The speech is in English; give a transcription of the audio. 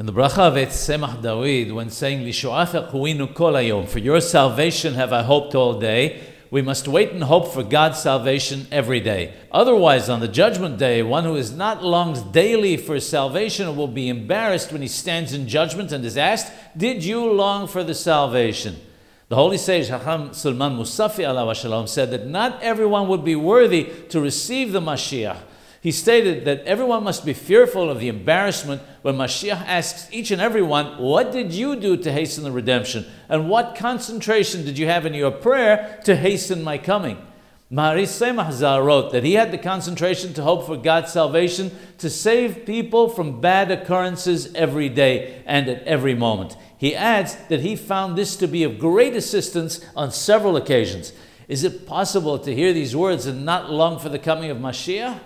In the bracha of Eitz Tzemach David, when saying kol hayom, for your salvation have I hoped all day, we must wait and hope for God's salvation every day. Otherwise, on the judgment day, one who has not longs daily for salvation will be embarrassed when he stands in judgment and is asked, Did you long for the salvation? The holy sage Hacham Sulman Musafi Shalom said that not everyone would be worthy to receive the Mashiach. He stated that everyone must be fearful of the embarrassment when Mashiach asks each and every one, What did you do to hasten the redemption? And what concentration did you have in your prayer to hasten my coming? Maharis Mahzar wrote that he had the concentration to hope for God's salvation to save people from bad occurrences every day and at every moment. He adds that he found this to be of great assistance on several occasions. Is it possible to hear these words and not long for the coming of Mashiach?